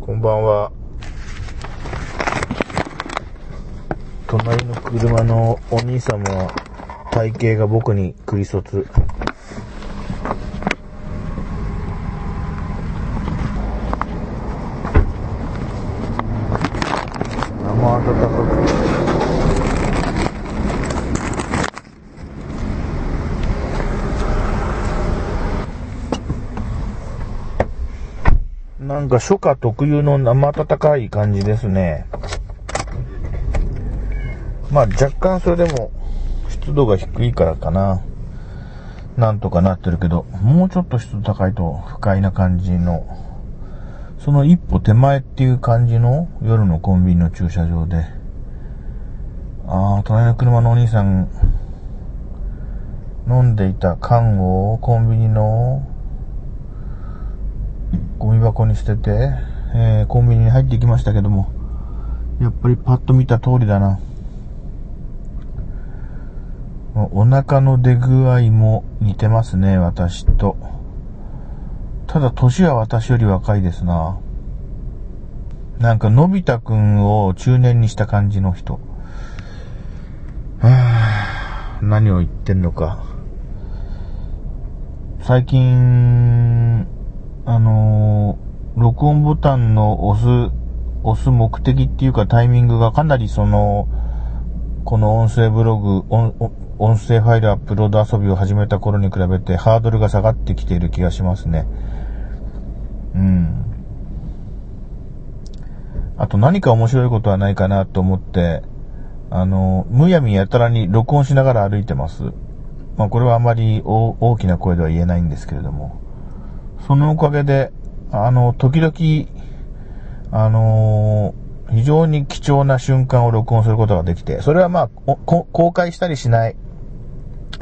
こんばんは。隣の車のお兄様は体型が僕にクリソツ。生暖かく。なんか初夏特有の生暖かい感じですね。まあ若干それでも湿度が低いからかな。なんとかなってるけど、もうちょっと湿度高いと不快な感じの、その一歩手前っていう感じの夜のコンビニの駐車場で、ああ、隣の車のお兄さん、飲んでいた缶をコンビニのミ箱に捨てて、えーコンビニに入っていきましたけども、やっぱりパッと見た通りだな。お腹の出具合も似てますね、私と。ただ、年は私より若いですな。なんか、のび太くんを中年にした感じの人。はぁ、何を言ってんのか。最近、あのー録音ボタンの押す、押す目的っていうかタイミングがかなりその、この音声ブログ、音声ファイルアップロード遊びを始めた頃に比べてハードルが下がってきている気がしますね。うん。あと何か面白いことはないかなと思って、あの、むやみやたらに録音しながら歩いてます。まあこれはあまり大きな声では言えないんですけれども。そのおかげで、あの、時々、あのー非常に貴重な瞬間を録音することができて、それはまあ、公開したりしない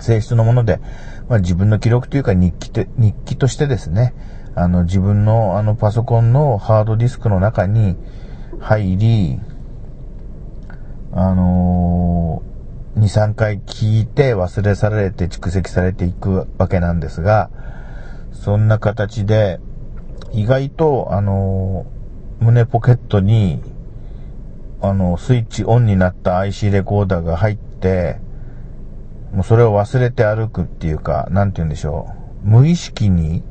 性質のもので、まあ自分の記録というか日記て日記としてですね、あの自分のあのパソコンのハードディスクの中に入り、あのー、2、3回聞いて忘れ去られて蓄積されていくわけなんですが、そんな形で、意外と、あの、胸ポケットに、あの、スイッチオンになった IC レコーダーが入って、もうそれを忘れて歩くっていうか、なんて言うんでしょう。無意識に、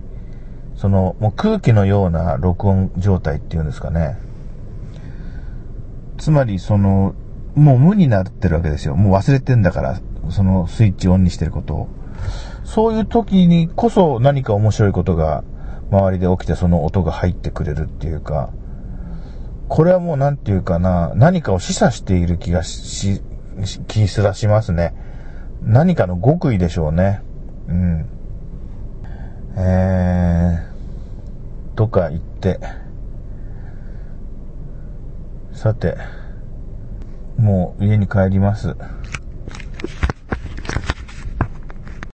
その、もう空気のような録音状態っていうんですかね。つまり、その、もう無になってるわけですよ。もう忘れてんだから、そのスイッチオンにしてることを。そういう時にこそ何か面白いことが周りで起きてその音が入ってくれるっていうか、これはもうなんていうかな、何かを示唆している気が、し気すらしますね。何かの極意でしょうね。うん。えー、とか言って、さて、もう家に帰ります。